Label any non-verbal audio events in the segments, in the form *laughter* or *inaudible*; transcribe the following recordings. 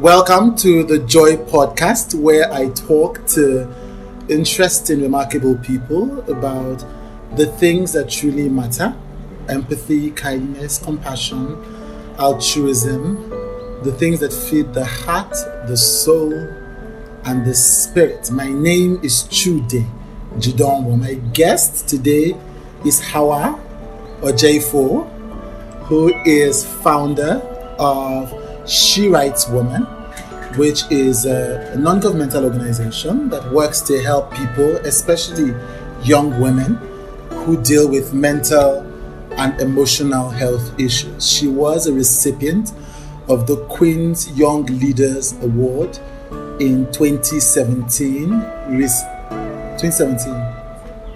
Welcome to the Joy Podcast, where I talk to interesting, remarkable people about the things that truly matter empathy, kindness, compassion, altruism, the things that feed the heart, the soul, and the spirit. My name is Chude Jideonwo. My guest today is Hauwa Ojeifo, who is founder of She Writes Woman, which is a non governmental organization that works to help people, especially young women, who deal with mental and emotional health issues. She was a recipient of the Queen's Young Leaders Award in 2017. 2017?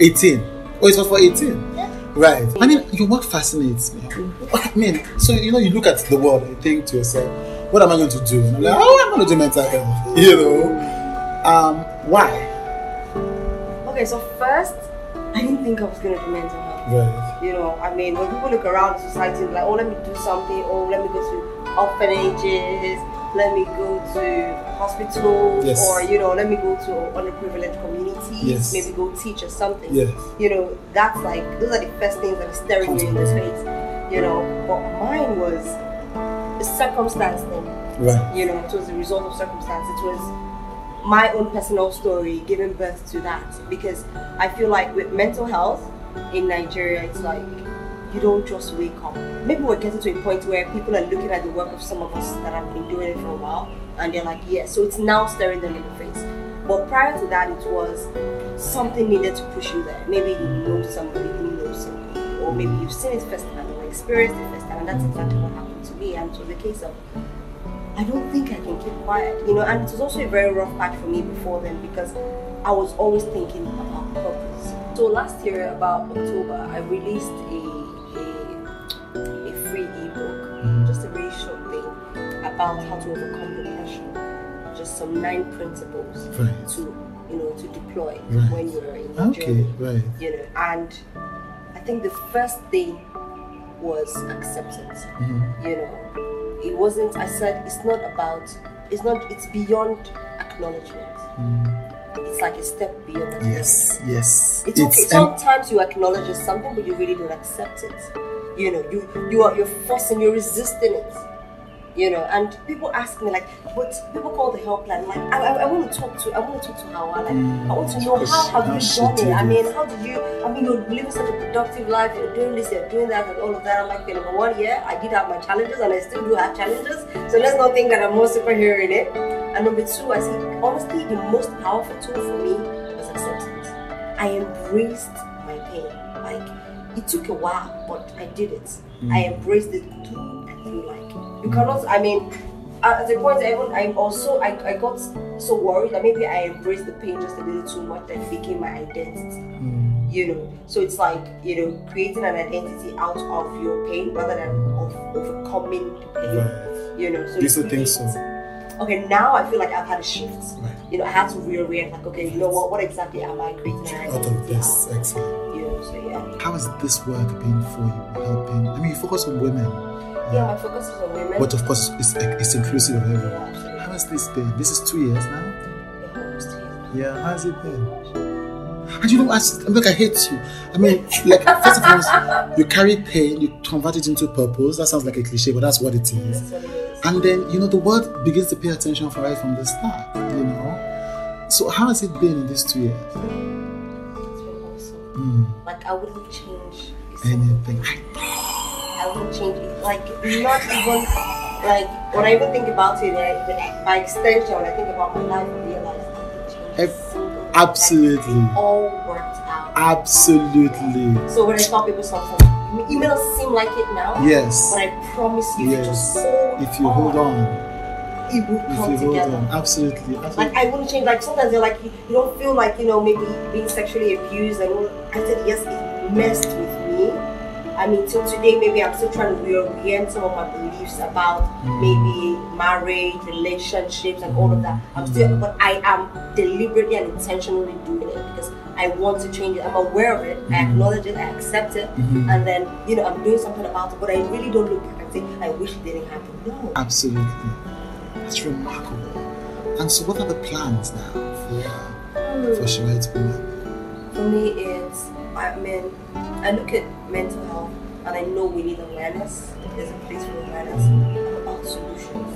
18. Oh, it was for 18. Right. I mean, your work fascinates me. I mean, so you know, you look at the world and think to yourself, what am I going to do? And I'm like, oh, I'm going to do mental health. *laughs* You know, um, why? Okay, so first, I didn't think I was going to do mental health. Right. You know, I mean, when people look around society, like, oh, let me do something, oh, let me go to orphanages, let me go to hospitals, Yes. or you know, let me go to underprivileged communities, Yes. maybe go teach or something. Yes. You know, that's like those are the first things that are staring you in the face. You know, but mine was a circumstance thing. Right. You know, it was a result of circumstance. It was my own personal story giving birth to that because I feel like with mental health in Nigeria, it's like you don't just wake up. Maybe we're getting to a point where people are looking at the work of some of us that have been doing it for a while and they're like, yeah, so it's now staring them in the face. But prior to that, it was something needed to push you there. Maybe you know somebody who knows somebody, or maybe you've seen it first firsthand or experienced it first firsthand, and that's exactly what happened to me. And it was a case of I don't think I can keep quiet, you know. And it was also a very rough patch for me before then because I was always thinking about purpose. So last year, about October, I released a a, a free ebook, just a really short thing about how to overcome depression. Just some nine principles Right. to you know to deploy Right. when you're in your Okay. journey Right. you know and i think the first thing was acceptance Mhm. you know it wasn't i said it's not about it's not it's beyond acknowledgement it's like a step beyond Yes. Yes. it's, okay em- sometimes you acknowledge it's something but you really don't accept it you know you you are you're forcing you're resisting it you know and people ask me like but people call the helpline like i, I, I want to talk to i want to talk to Hauwa like i want to know how have you done it i mean how did you i mean you're living such a productive life you're doing this you're doing that and all of that. I'm like okay number one yeah i did have my challenges and i still do have challenges. So let's not think that i'm more superhero in it. And number two i see honestly the most powerful tool for me was acceptance. I embraced my pain. Like it took a while but i did it i embraced it through and through like you cannot i mean at the point I, even, I also I, I got so worried that maybe I embraced the pain just a little too much that it became my identity Mm. you know so it's like you know creating an identity out of your pain rather than of overcoming the pain Right. you know so You it still think so? okay now i feel like i've had a shift Right. you know i had to reorient like okay you know what what exactly am i creating Out of this, excellent. How has this work been for you? Helping? I mean, you focus on women, yeah I focus on women but of course, it's, it's inclusive of everyone. absolutely. How has this been? This is two years now. Yeah, almost years. Yeah. How has it been? And you know, I, s- look, I hate you. I mean, like, first of all, you carry pain, you convert it into purpose. That sounds like a cliche, but that's what it is. That's what it is. And then, you know, the world begins to pay attention for right from the start, you know. So, how has it been in these two years? It's been awesome. Mm, Like I wouldn't change anything. I wouldn't change it. Like not even like when I even think about it, like, by extension, when I think about my life, I realize I didn't change a Ev- single thing. Absolutely. Like, it all worked out. Absolutely. So when I tell people something, it may not seem like it now. Yes. But I promise you, if you just Yes. hold If you hold on, will come together. absolutely. absolutely. Like I wouldn't change. Like sometimes they're like, you, you don't feel like you know maybe being sexually abused and all. I said yes, it messed with me. I mean, till today, maybe I'm still trying to reorient some of my beliefs about mm. maybe marriage, relationships, and all of that. I'm still, mm. but I am deliberately and intentionally doing it because I want to change it. I'm aware of it. I mm-hmm. acknowledge it. I accept it, mm-hmm. and then you know I'm doing something about it. But I really don't look back and say I wish it didn't happen. No, Absolutely. It's remarkable. And so, what are the plans now for, Hmm. for She Writes Woman? For me, it's I mean, I look at mental health and I know we need awareness. There's a place for awareness. I'm about solutions.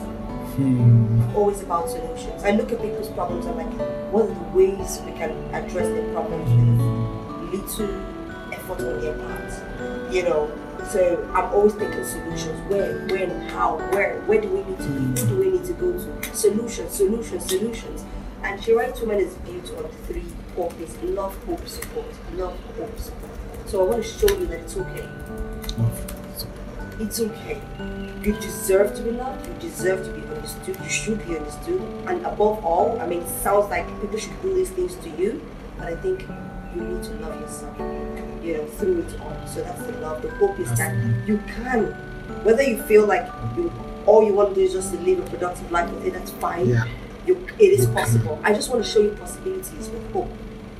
Hmm. Always about solutions. I look at people's problems and like, what are the ways we can address their problems with little effort on their part? You know, so I'm always thinking solutions. Where, when, how, where, where do we need to be? Who do we need to go to? Solutions, solutions, solutions. And She Writes Woman is built on three pillars: love, hope, support. Love, hope, support. So I want to show you that it's okay. It's okay. You deserve to be loved. You deserve to be understood. You should be understood. And above all, I mean, it sounds like people should do these things to you, but I think you need to love yourself. You know, through it all. So that's the love. The hope is that you can, whether you feel like you all you want to do is just to live a productive life with it. That's fine. Yeah. You, it is possible. I just want to show you possibilities with hope.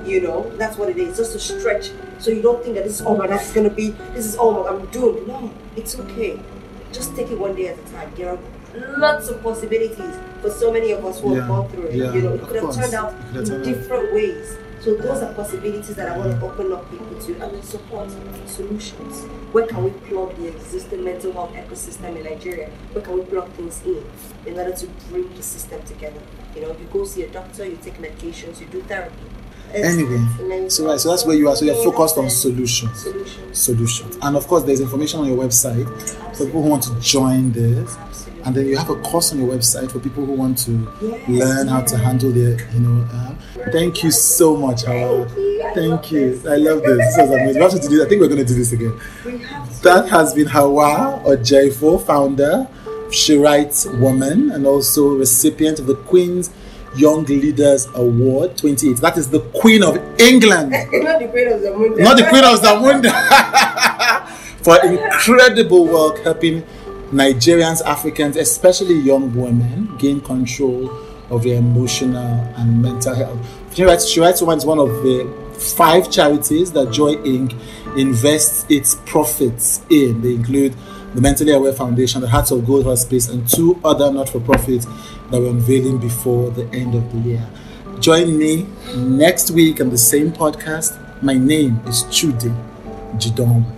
You know, that's what it is. Just to stretch, so you don't think that this is all my is gonna be. This is oh all I'm doomed. No, it's okay. Just take it one day at a time. There are lots of possibilities for so many of us who Yeah, have gone through it. yeah, you know, it could have course. turned out It could have in different ways. So those are possibilities that I want to open up people to, and then support solutions. Where can we plug the existing mental health ecosystem in Nigeria? Where can we plug things in in order to bring the system together? You know, you go see a doctor, you take medications, you do therapy. It's- Anyway, it's. So, right, so that's where you are. So, you're focused on solutions. solutions. Solutions. And of course, there's information on your website for people who want to join this. Absolutely. And then you have a course on your website for people who want to Yes, learn how to handle their, you know. Um, thank you so much, Hauwa. Thank you. I love this. This. Was amazing. We have to do. I think we're going to do this again. We have to. That has been Hauwa Ojeifo, founder She Writes Woman, and also recipient of the Queen's Young Leaders Award 28. That is the Queen of England, not the queen of the moon. not the Queen of Zamunda, *laughs* for incredible work helping Nigerians, Africans, especially young women, gain control of their emotional and mental health. She Writes, she Woman is one of the five charities that Joy Inc. invests its profits in. They include the Mentally Aware Foundation, the Hearts of Gold Hospice, and two other not for profits that we're unveiling before the end of the year. Join me next week on the same podcast. My name is Chude Jideonwo.